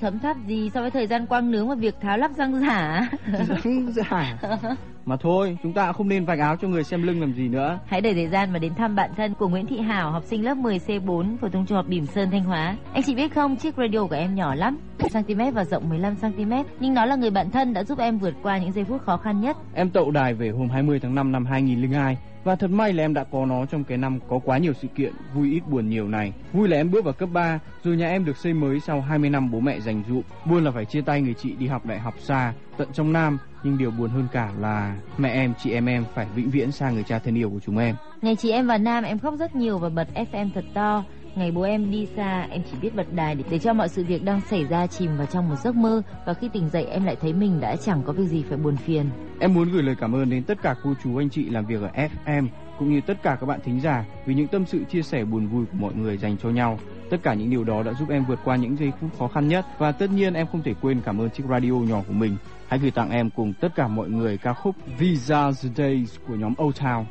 Thấm tháp gì so với thời gian quăng nướng và việc tháo lắp răng giả? răng giả. Mà thôi, chúng ta không nên vạch áo cho người xem lưng làm gì nữa. Hãy để thời gian mà đến thăm bạn thân của Nguyễn Thị Hảo, học sinh lớp 10C4 phổ thông trung học Bỉm Sơn Thanh Hóa. Anh chị biết không, chiếc radio của em nhỏ lắm, cm và rộng 15 cm, nhưng nó là người bạn thân đã giúp em vượt qua những giây phút khó khăn nhất. Em tậu đài về hôm 20 tháng 5 năm 2002 và thật may là em đã có nó trong cái năm có quá nhiều sự kiện vui ít buồn nhiều này. Vui là em bước vào cấp 3, rồi nhà em được xây mới sau 20 năm bố mẹ dành dụm. Buồn là phải chia tay người chị đi học đại học xa, tận trong Nam. Nhưng điều buồn hơn cả là mẹ em, chị em em phải vĩnh viễn xa người cha thân yêu của chúng em. Ngày chị em vào Nam em khóc rất nhiều và bật FM thật to. Ngày bố em đi xa, em chỉ biết bật đài để, để cho mọi sự việc đang xảy ra chìm vào trong một giấc mơ và khi tỉnh dậy em lại thấy mình đã chẳng có việc gì phải buồn phiền. Em muốn gửi lời cảm ơn đến tất cả cô chú anh chị làm việc ở FM cũng như tất cả các bạn thính giả vì những tâm sự chia sẻ buồn vui của mọi người dành cho nhau. Tất cả những điều đó đã giúp em vượt qua những giây phút khó khăn nhất và tất nhiên em không thể quên cảm ơn chiếc radio nhỏ của mình. Hãy gửi tặng em cùng tất cả mọi người ca khúc These Are The Days của nhóm Old Town.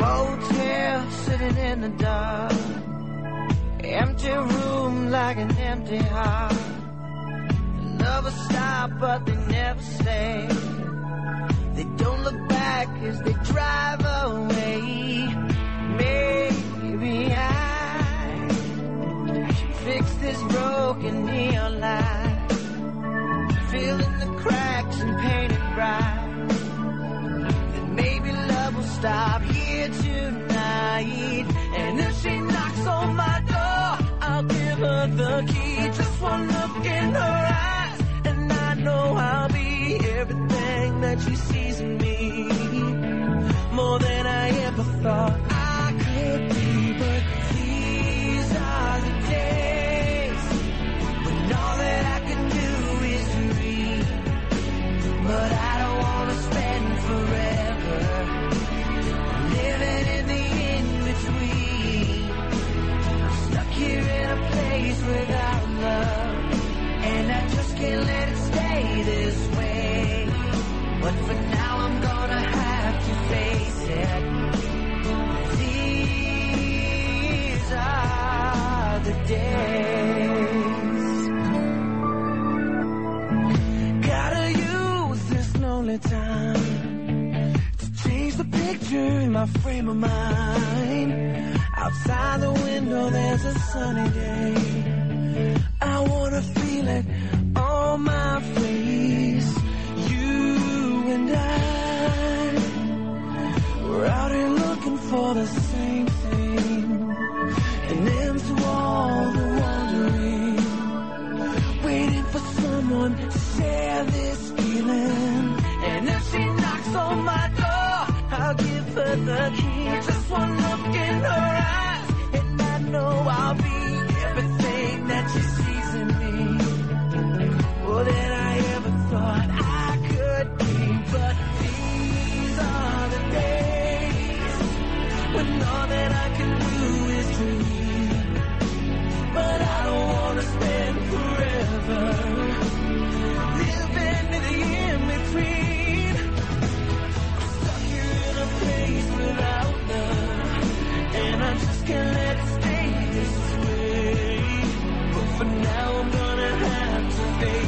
Motel sitting in the dark. Empty room like an empty heart. Lovers stop, but they never stay. They don't look back as they drive away. This broken neon light. Fill in the cracks and paint it bright. Then maybe love will stop here tonight. And if she knocks on my door, I'll give her the key. Just one look in her eyes, and I know I'll be everything that she sees in me. More than I ever thought this way. But for now, I'm gonna have to face it. These are the days. Gotta use this lonely time to change the picture in my frame of mind. Outside the window, there's a sunny day. I wanna feel it on my face. The same thing. An end to all the wandering waiting for someone to share this feeling. And if she knocks on my door, I'll give her the key. Just one look in her eyes, and I know I'll be everything that she face.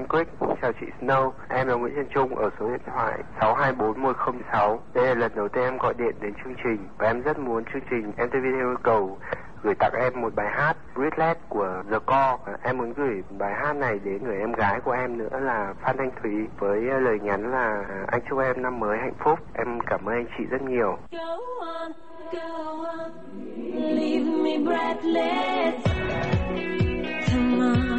Anh Quick, chào chị Snow. Em là Nguyễn Trần Trung ở số điện thoại 624106. Đây là lần đầu tiên em gọi điện đến chương trình và em rất muốn chương trình MTV theo yêu cầu gửi tặng em một bài hát Breathless của The Core. Em muốn gửi bài hát này đến người em gái của em nữa là Phan Thanh Thúy với lời nhắn là anh chúc em năm mới hạnh phúc. Em cảm ơn anh chị rất nhiều. Go on, go on, leave me breathless. Come on.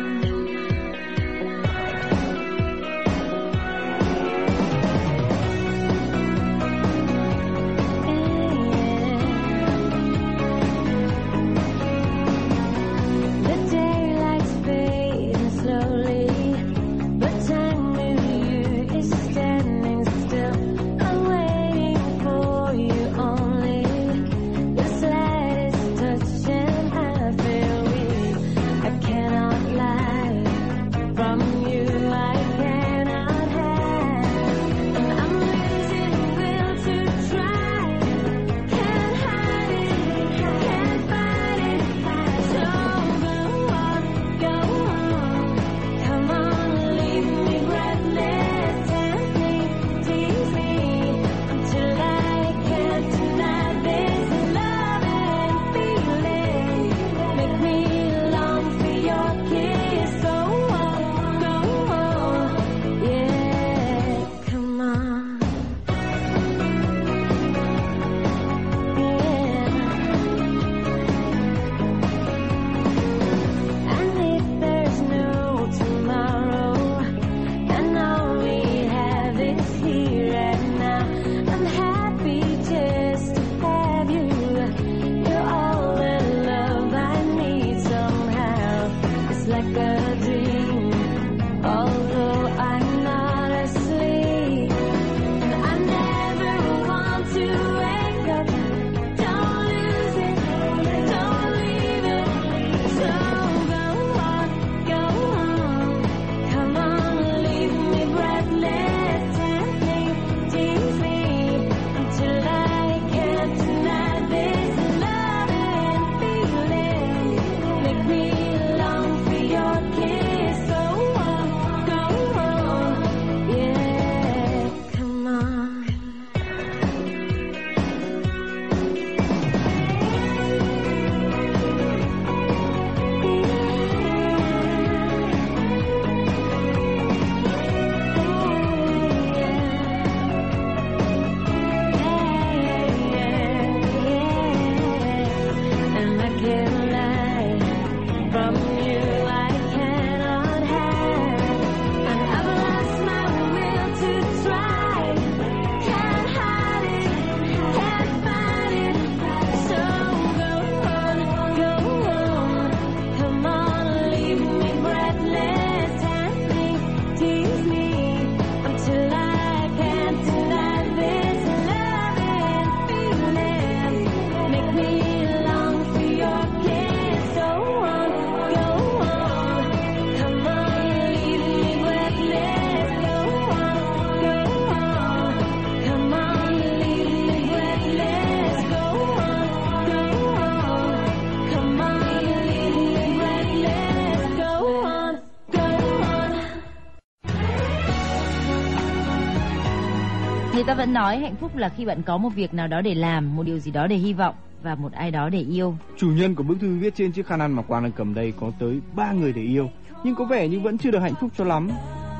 Vẫn nói hạnh phúc là khi bạn có một việc nào đó để làm, một điều gì đó để hy vọng và một ai đó để yêu. Chủ nhân của bức thư viết trên chiếc khăn ăn mà Quang đang cầm đây có tới ba người để yêu, nhưng có vẻ như vẫn chưa được hạnh phúc cho lắm.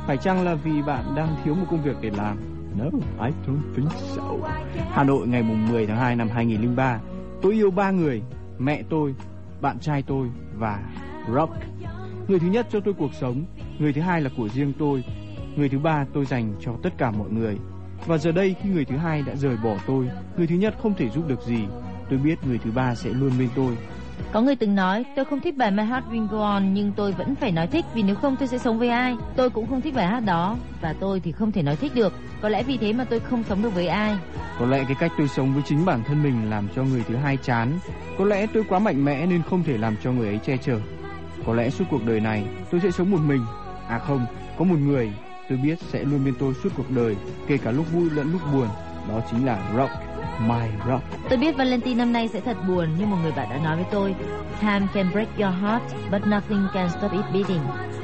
Phải chăng là vì bạn đang thiếu một công việc để làm? No, I don't think so. Hà Nội ngày mùng 10 tháng 2 năm 2003. Tôi yêu ba người, mẹ tôi, bạn trai tôi và Rock. Người thứ nhất cho tôi cuộc sống, người thứ hai là của riêng tôi, người thứ ba tôi dành cho tất cả mọi người. Và giờ đây khi người thứ hai đã rời bỏ tôi, người thứ nhất không thể giúp được gì. Tôi biết người thứ ba sẽ luôn bên tôi. Có người từng nói tôi không thích bài My Heart Will Go On nhưng tôi vẫn phải nói thích vì nếu không tôi sẽ sống với ai. Tôi cũng không thích bài hát đó và tôi thì không thể nói thích được. Có lẽ vì thế mà tôi không sống được với ai. Có lẽ cái cách tôi sống với chính bản thân mình làm cho người thứ hai chán. Có lẽ tôi quá mạnh mẽ nên không thể làm cho người ấy che chở. Có lẽ suốt cuộc đời này tôi sẽ sống một mình. À không, có một người tôi biết sẽ luôn bên tôi suốt cuộc đời, kể cả lúc vui lẫn lúc buồn. Đó chính là Rock, My Rock. Tôi biết Valentine năm nay sẽ thật buồn nhưng một người bạn đã nói với tôi Time can break your heart but nothing can stop it beating.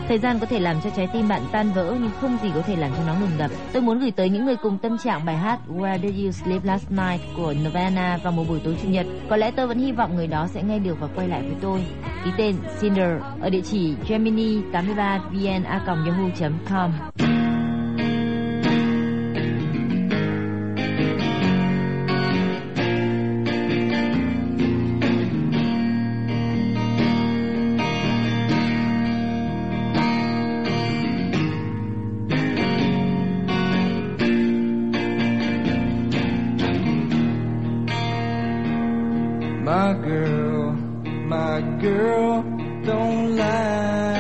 Thời gian có thể làm cho trái tim bạn tan vỡ nhưng không gì có thể làm cho nó ngừng đập. Tôi muốn gửi tới những người cùng tâm trạng bài hát Where Did You Sleep Last Night của Nirvana vào một buổi tối chủ nhật. Có lẽ tôi vẫn hy vọng người đó sẽ nghe được và quay lại với tôi. Ký tên Cinder ở địa chỉ Gemini 83 vn.yahoo.com. My girl, my girl, don't lie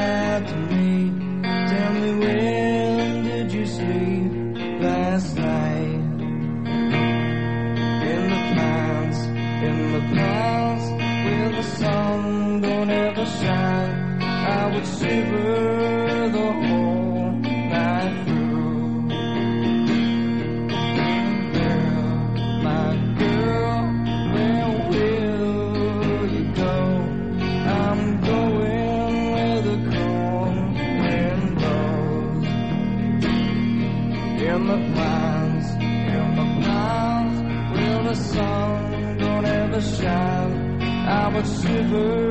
never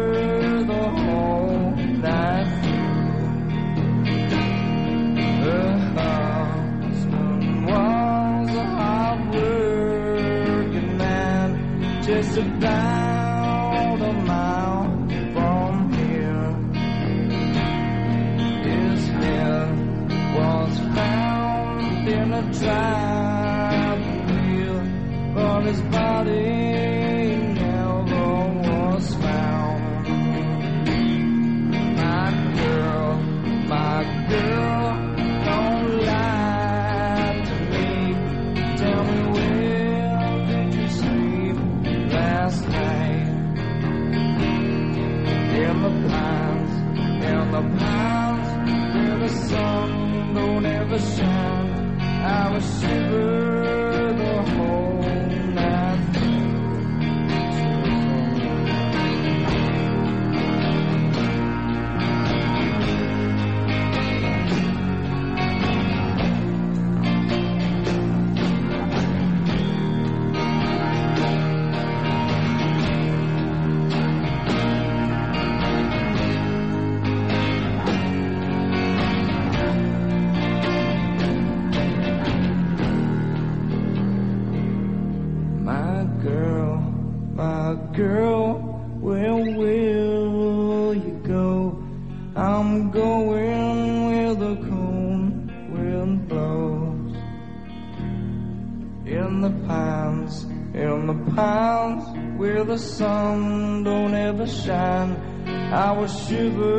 shiver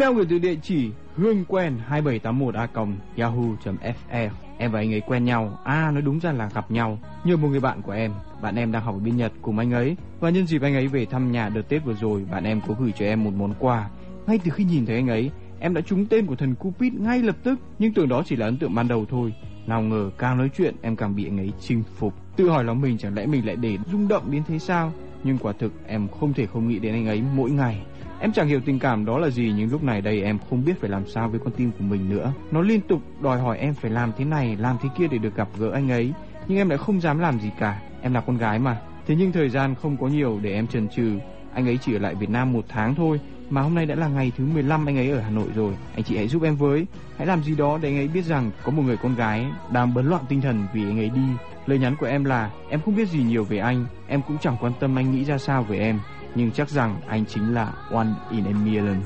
Email gửi từ địa chỉ hương quen 2781 a yahoo.fr. Em và anh ấy quen nhau. À, nói đúng ra là gặp nhau. Nhờ một người bạn của em. Bạn em đang học ở bên Nhật cùng anh ấy. Và nhân dịp anh ấy về thăm nhà đợt Tết vừa rồi, bạn em có gửi cho em một món quà. Ngay từ khi nhìn thấy anh ấy, em đã trúng tên của thần Cupid ngay lập tức. Nhưng tưởng đó chỉ là ấn tượng ban đầu thôi. Nào ngờ càng nói chuyện em càng bị anh ấy chinh phục. Tự hỏi lòng mình chẳng lẽ mình lại để rung động đến thế sao? Nhưng quả thực em không thể không nghĩ đến anh ấy mỗi ngày. Em chẳng hiểu tình cảm đó là gì nhưng lúc này đây em không biết phải làm sao với con tim của mình nữa. Nó liên tục đòi hỏi em phải làm thế này, làm thế kia để được gặp gỡ anh ấy. Nhưng em lại không dám làm gì cả. Em là con gái mà. Thế nhưng thời gian không có nhiều để em chần chừ. Anh ấy chỉ ở lại Việt Nam một tháng thôi. Mà hôm nay đã là ngày thứ 15 anh ấy ở Hà Nội rồi. Anh chị hãy giúp em với. Hãy làm gì đó để anh ấy biết rằng có một người con gái đang bấn loạn tinh thần vì anh ấy đi. Lời nhắn của em là em không biết gì nhiều về anh. Em cũng chẳng quan tâm anh nghĩ ra sao về em nhưng chắc rằng anh chính là one in a million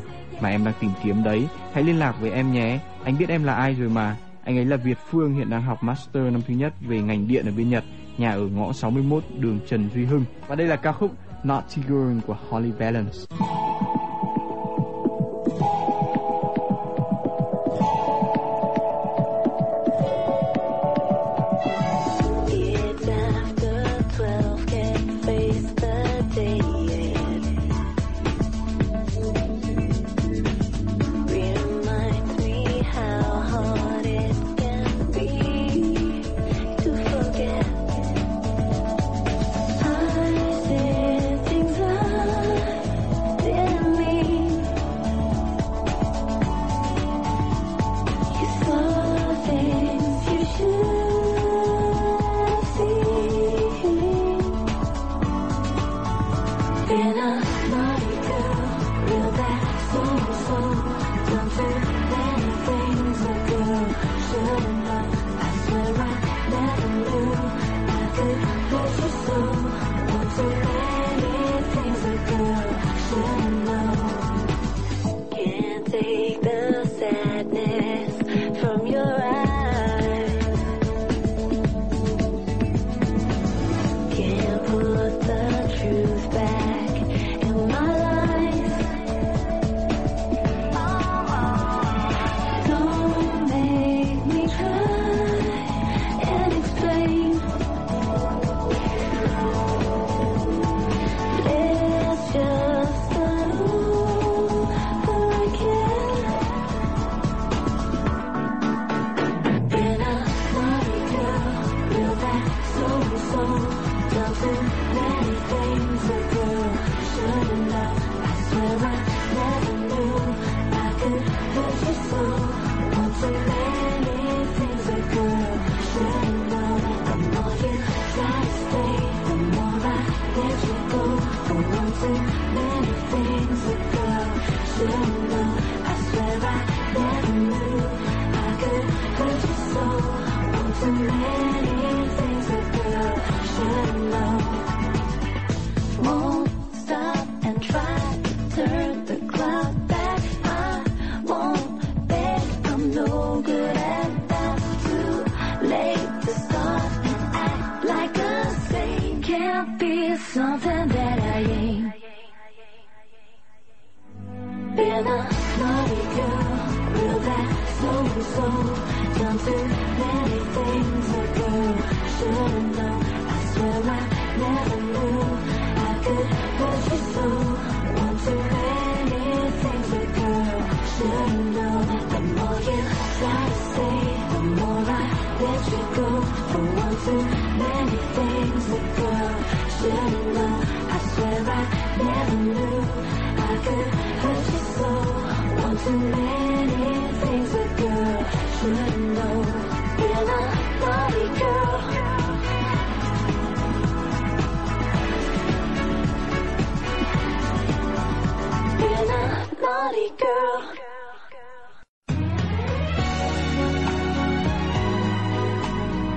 mà em đang tìm kiếm đấy. Hãy liên lạc với em nhé. Anh biết em là ai rồi mà. Anh ấy là Việt Phương hiện đang học master năm thứ nhất về ngành điện ở bên Nhật, nhà ở ngõ 61 đường Trần Duy Hưng. Và đây là ca khúc Not Girl của Holly Valance. Too many things a girl shouldn't know. I swear I never knew I could hurt you so. One too many things a girl shouldn't know. Been a naughty girl. Been a naughty girl.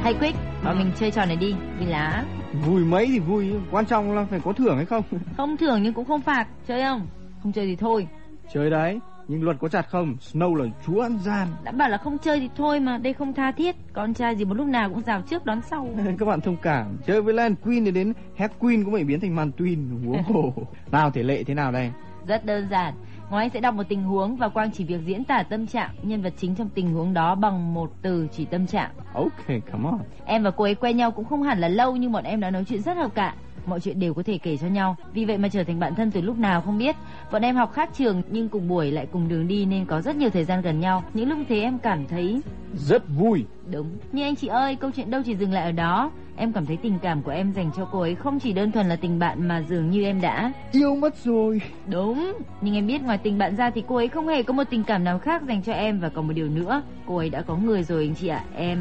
Hay Quick, bọn mình chơi trò này đi, vì lá. Vui mấy thì vui, quan trọng là phải có thưởng hay không. Không thưởng nhưng cũng không phạt, chơi không? Không chơi thì thôi. Chơi đấy, nhưng luật có chặt không? Snow là chúa ăn gian. Đã bảo là không chơi thì thôi mà, đây không tha thiết. Con trai gì một lúc nào cũng rào trước đón sau. Các bạn thông cảm, chơi với Land Queen thì đến Head Queen cũng phải biến thành Man Twin, huống hồ. nào thể lệ thế nào đây? Rất đơn giản. Ngoài anh sẽ đọc một tình huống và Quang chỉ việc diễn tả tâm trạng nhân vật chính trong tình huống đó bằng một từ chỉ tâm trạng. Okay, come on. Em và cô ấy quen nhau cũng không hẳn là lâu nhưng bọn em đã nói chuyện rất hợp cạ. Mọi chuyện đều có thể kể cho nhau. Vì vậy mà trở thành bạn thân từ lúc nào không biết. Bọn em học khác trường nhưng cùng buổi lại cùng đường đi nên có rất nhiều thời gian gần nhau. Những lúc thế em cảm thấy Rất vui. Đúng. Nhưng anh chị ơi, câu chuyện đâu chỉ dừng lại ở đó. Em cảm thấy tình cảm của em dành cho cô ấy không chỉ đơn thuần là tình bạn mà dường như em đã. Yêu mất rồi. Đúng. Nhưng em biết ngoài tình bạn ra thì cô ấy không hề có một tình cảm nào khác dành cho em và còn một điều nữa. Cô ấy đã có người rồi anh chị ạ. Em...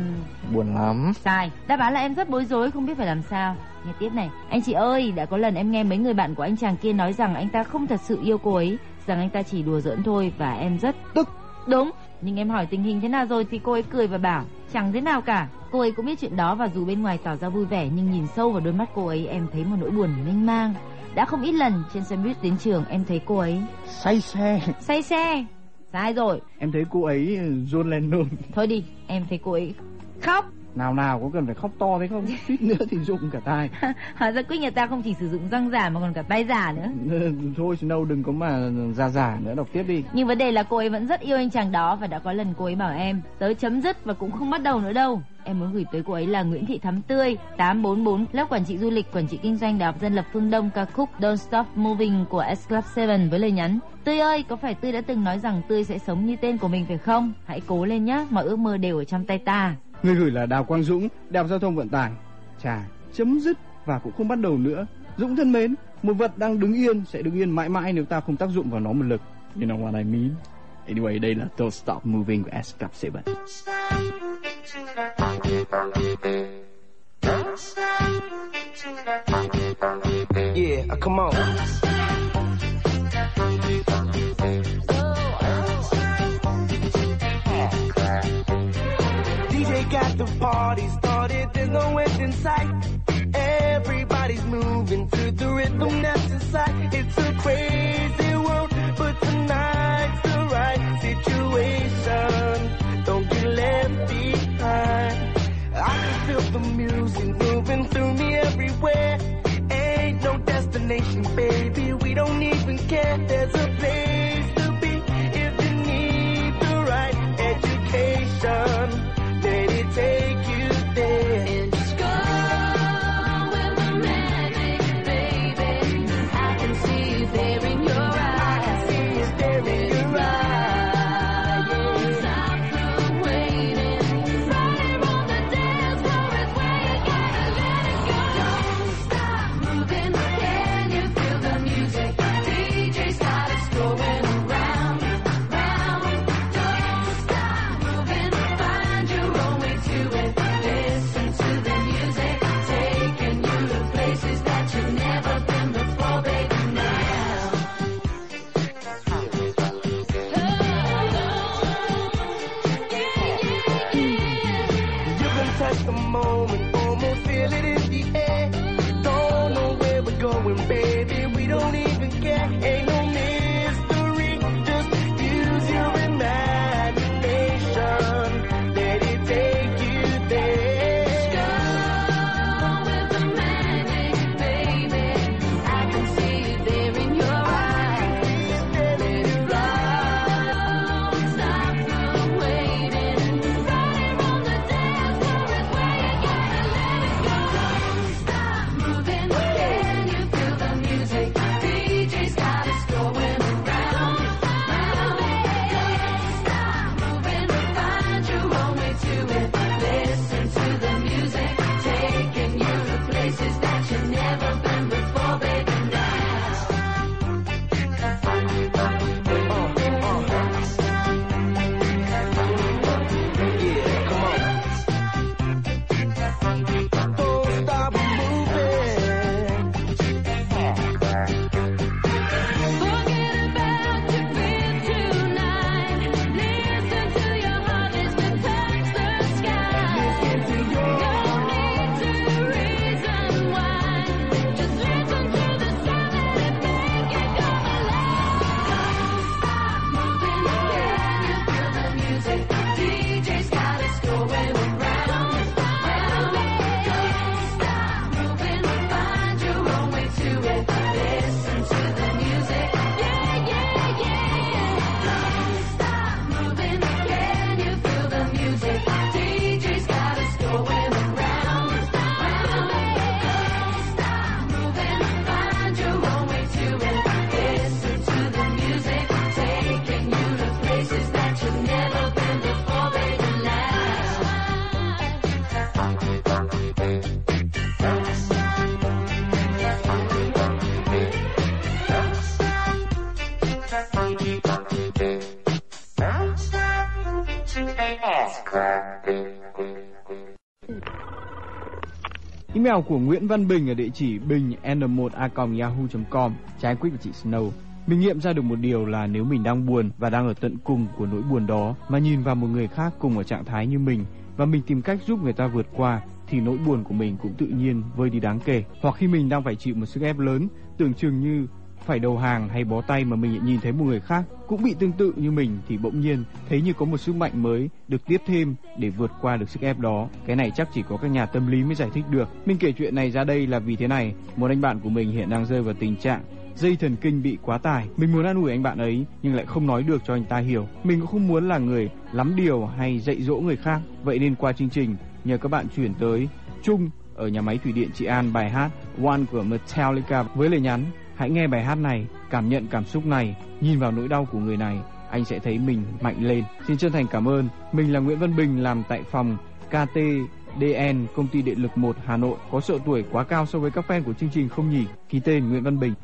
Buồn lắm. Sai. Đáp án là em rất bối rối không biết phải làm sao. Nghe tiếp này. Anh chị ơi, đã có lần em nghe mấy người bạn của anh chàng kia nói rằng anh ta không thật sự yêu cô ấy. Rằng anh ta chỉ đùa giỡn thôi và em rất Tức. Đúng, nhưng em hỏi tình hình thế nào rồi thì cô ấy cười và bảo chẳng thế nào cả. Cô ấy cũng biết chuyện đó và dù bên ngoài tỏ ra vui vẻ nhưng nhìn sâu vào đôi mắt cô ấy em thấy một nỗi buồn mênh mang. Đã không ít lần trên xe buýt đến trường em thấy cô ấy Say xe. say xe. Sai rồi. Em thấy cô ấy ừ, John Lennon. Thôi đi, em thấy cô ấy khóc. Nào nào có cần phải khóc to thế không? Suýt nữa thì rụng cả tai. Hóa ra quýt nhà ta không chỉ sử dụng răng giả mà còn cả tay giả nữa. Thôi Snow đừng có mà giả giả nữa đọc tiếp đi. Nhưng vấn đề là cô ấy vẫn rất yêu anh chàng đó và đã có lần cô ấy bảo em tới chấm dứt và cũng không bắt đầu nữa đâu. Em muốn gửi tới cô ấy là Nguyễn Thị Thắm Tươi, 844, lớp quản trị du lịch, quản trị kinh doanh Đại học Dân lập Phương Đông ca khúc Don't Stop Moving của S Club 7 với lời nhắn Tươi ơi, có phải Tươi đã từng nói rằng Tươi sẽ sống như tên của mình phải không? Hãy cố lên nhé, mọi ước mơ đều ở trong tay ta. Người gửi là Đào Quang Dũng, Đại Giao thông Vận tải. Chà, chấm dứt và cũng không bắt đầu nữa. Dũng thân mến, một vật đang đứng yên sẽ đứng yên mãi mãi nếu ta không tác dụng vào nó một lực. You know what I mean? Anyway, đây là Don't Stop Moving của S Club 7. Yeah, uh, come on. The party started, there's no end in sight. Everybody's moving to the rhythm that's inside. It's a crazy world, but tonight's the right situation. Don't get left behind. I can feel the music moving through me everywhere. Ain't no destination, baby. We don't even care. There's a place to be if you need the right education. Touch the moment, almost feel it in the air. Don't know where we're going, baby. We don't even care. Ain't no mystery. Email của Nguyễn Văn Bình ở địa chỉ bình n1a.yahoo.com Trái quyết của chị Snow Mình nghiệm ra được một điều là nếu mình đang buồn và đang ở tận cùng của nỗi buồn đó mà nhìn vào một người khác cùng ở trạng thái như mình và mình tìm cách giúp người ta vượt qua thì nỗi buồn của mình cũng tự nhiên vơi đi đáng kể. Hoặc khi mình đang phải chịu một sức ép lớn, tưởng chừng như phải đầu hàng hay bó tay mà mình lại nhìn thấy một người khác cũng bị tương tự như mình thì bỗng nhiên thấy như có một sức mạnh mới được tiếp thêm để vượt qua được sức ép đó. Cái này chắc chỉ có các nhà tâm lý mới giải thích được. Mình kể chuyện này ra đây là vì thế này, một anh bạn của mình hiện đang rơi vào tình trạng dây thần kinh bị quá tải. Mình muốn an ủi anh bạn ấy nhưng lại không nói được cho anh ta hiểu. Mình cũng không muốn là người lắm điều hay dạy dỗ người khác. Vậy nên qua chương trình nhờ các bạn chuyển tới Trung ở nhà máy thủy điện Trị An bài hát One của Metallica với lời nhắn Hãy nghe bài hát này, cảm nhận cảm xúc này, nhìn vào nỗi đau của người này, anh sẽ thấy mình mạnh lên. Xin chân thành cảm ơn. Mình là Nguyễn Văn Bình làm tại phòng KTDN, công ty điện lực 1 Hà Nội. Có sợ tuổi quá cao so với các fan của chương trình không nhỉ? Ký tên Nguyễn Văn Bình.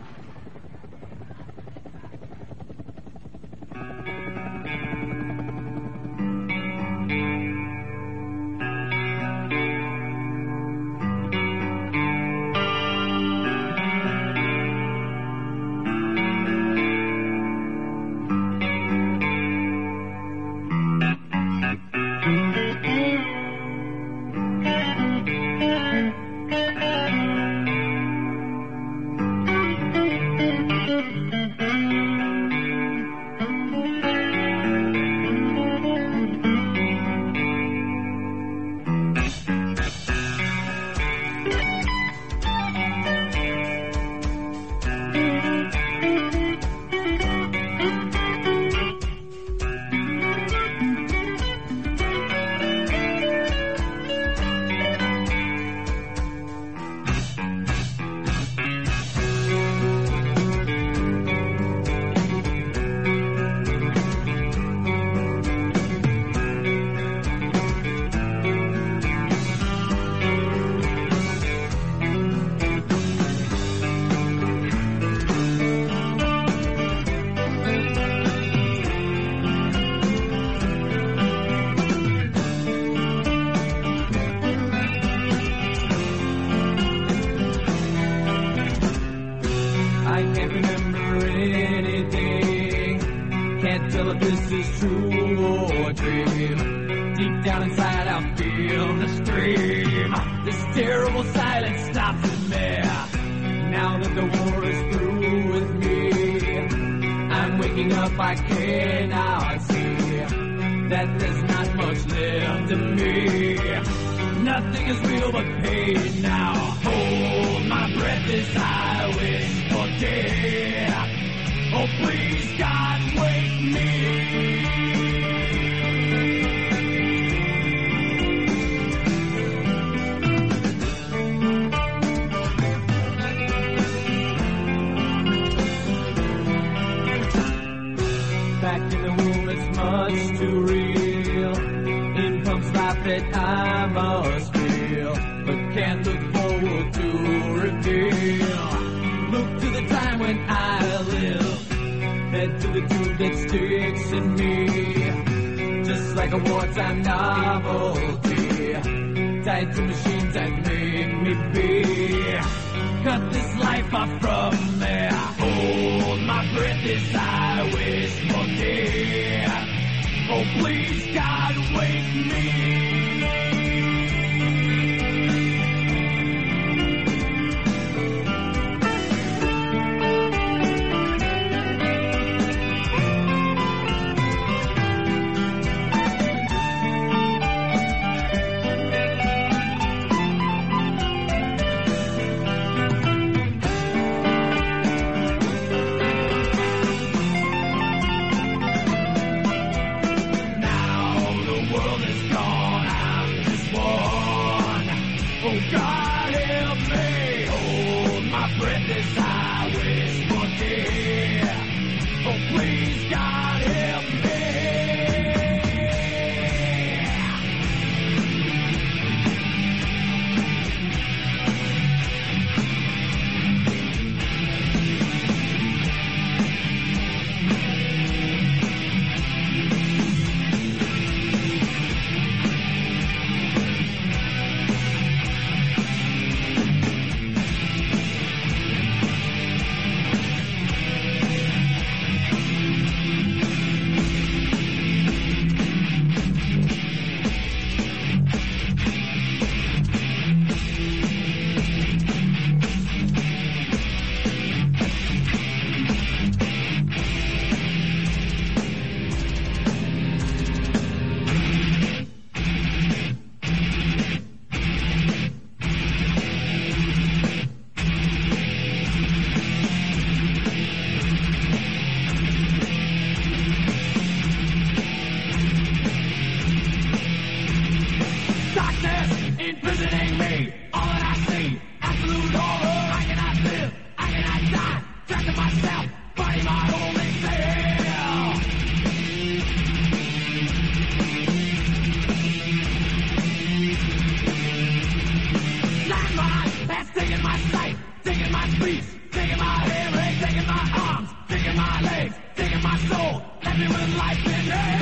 In me, just like a wartime novelty. Tied to machines that make me be. Cut this life off from me. Hold my breath as I wish for day. Oh, please, God, wake me. With life in hell.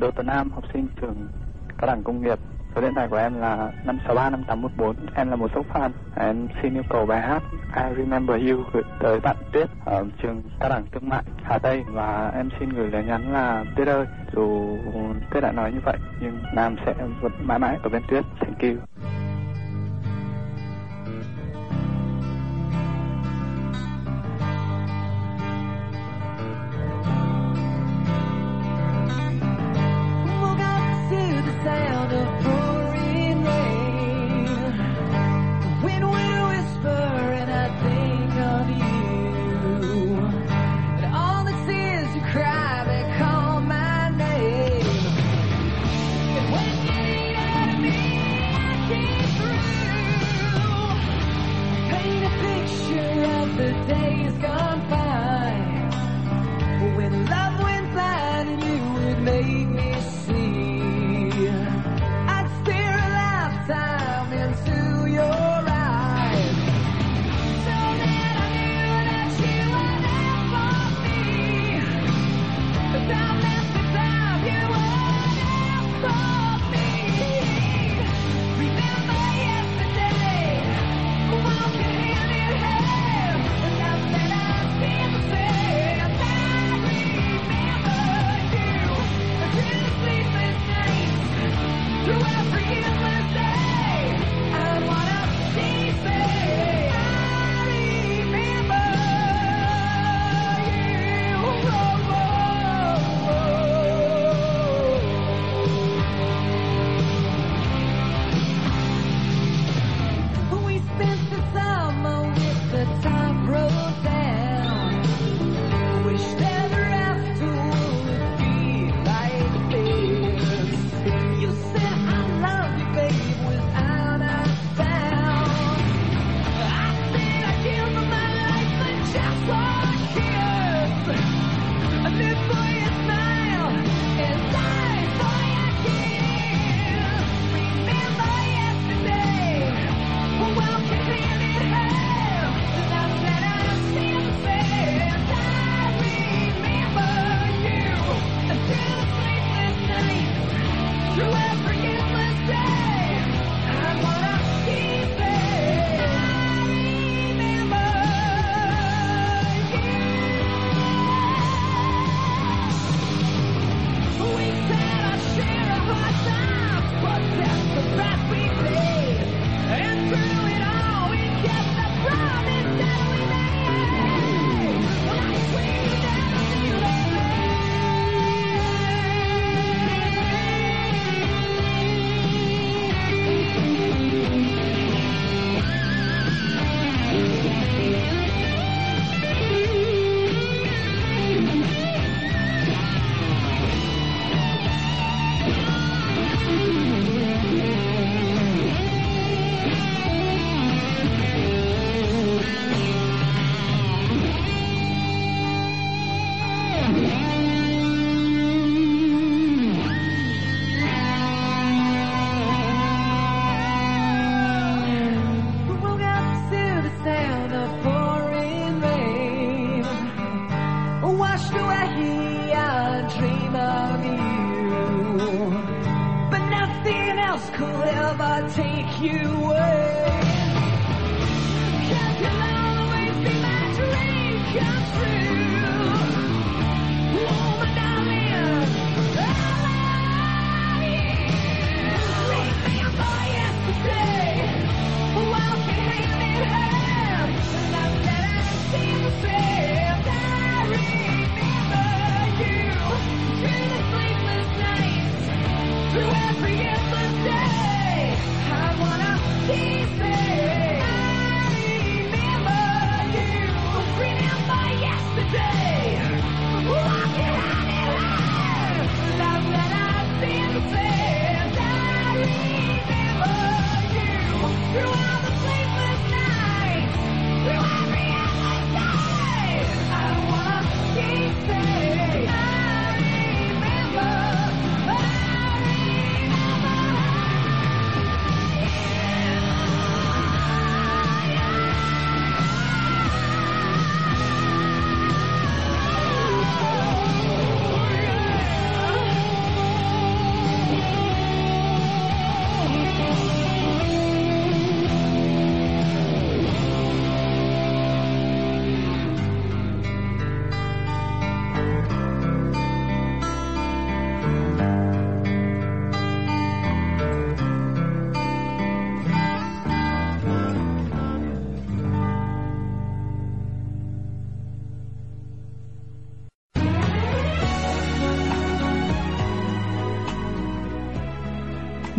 Đỗ Tuấn Nam, học sinh trường Cao đẳng Công nghiệp. Số điện thoại của em là 5635814. Em là một số fan. Em xin yêu cầu bài hát I Remember You gửi tới bạn Tuyết ở trường Cao đẳng Thương mại Hà Tây và em xin gửi lời nhắn là Tuyết ơi, dù Tuyết đã nói như vậy nhưng Nam sẽ vẫn mãi mãi ở bên Tuyết. Thank you.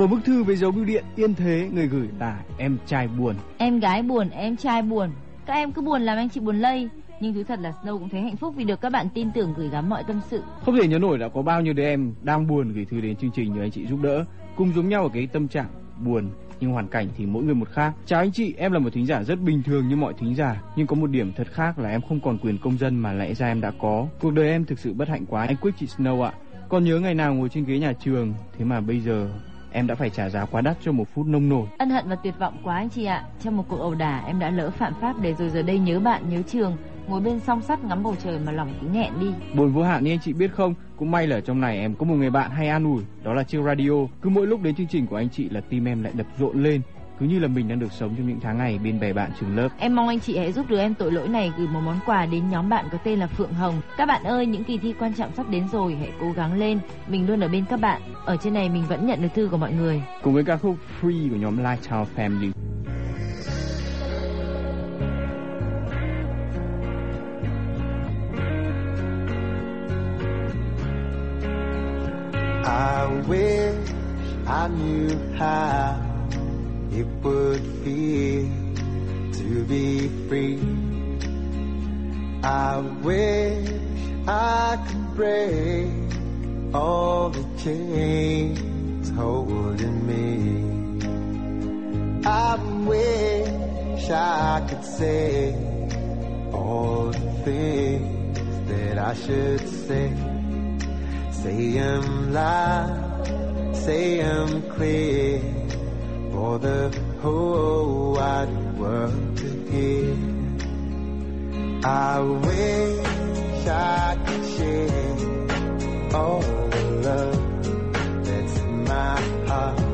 Một bức thư với dấu bưu điện yên thế người gửi là em trai buồn. Em gái buồn, em trai buồn. Các em cứ buồn làm anh chị buồn lây. Nhưng thú thật là Snow cũng thấy hạnh phúc vì được các bạn tin tưởng gửi gắm mọi tâm sự. Không thể nhớ nổi đã có bao nhiêu đứa em đang buồn gửi thư đến chương trình nhờ anh chị giúp đỡ, cùng giống nhau ở cái tâm trạng buồn nhưng hoàn cảnh thì mỗi người một khác. Chào anh chị, em là một thính giả rất bình thường như mọi thính giả, nhưng có một điểm thật khác là em không còn quyền công dân mà lẽ ra em đã có. Cuộc đời em thực sự bất hạnh quá, anh Quick chị Snow ạ. Còn nhớ ngày nào ngồi trên ghế nhà trường, thế mà bây giờ em đã phải trả giá quá đắt cho một phút nông nổi. Ân hận và tuyệt vọng quá anh chị ạ. Trong một cuộc ẩu đả em đã lỡ phạm pháp để rồi giờ đây nhớ bạn, nhớ trường, ngồi bên song sắt ngắm bầu trời mà lòng cứ nghẹn đi. Buồn vô hạn như anh chị biết không, cũng may là trong này em có một người bạn hay an ủi, đó là chiếc radio. Cứ mỗi lúc đến chương trình của anh chị là tim em lại đập rộn lên, cứ như là mình đang được sống trong những tháng ngày bên bè bạn trường lớp. Em mong anh chị hãy giúp đứa em tội lỗi này gửi một món quà đến nhóm bạn có tên là Phượng Hồng. Các bạn ơi, những kỳ thi quan trọng sắp đến rồi, hãy cố gắng lên. Mình luôn ở bên các bạn. Ở trên này mình vẫn nhận được thư của mọi người. Cùng với ca khúc Free của nhóm Lighthouse Family. I wish I knew how it would feel to be free. I wish I could break all the chains holding me. I wish I could say all the things that I should say. Say 'em loud, say I'm clear for the whole wide world to hear. I wish I could share all the love that's in my heart.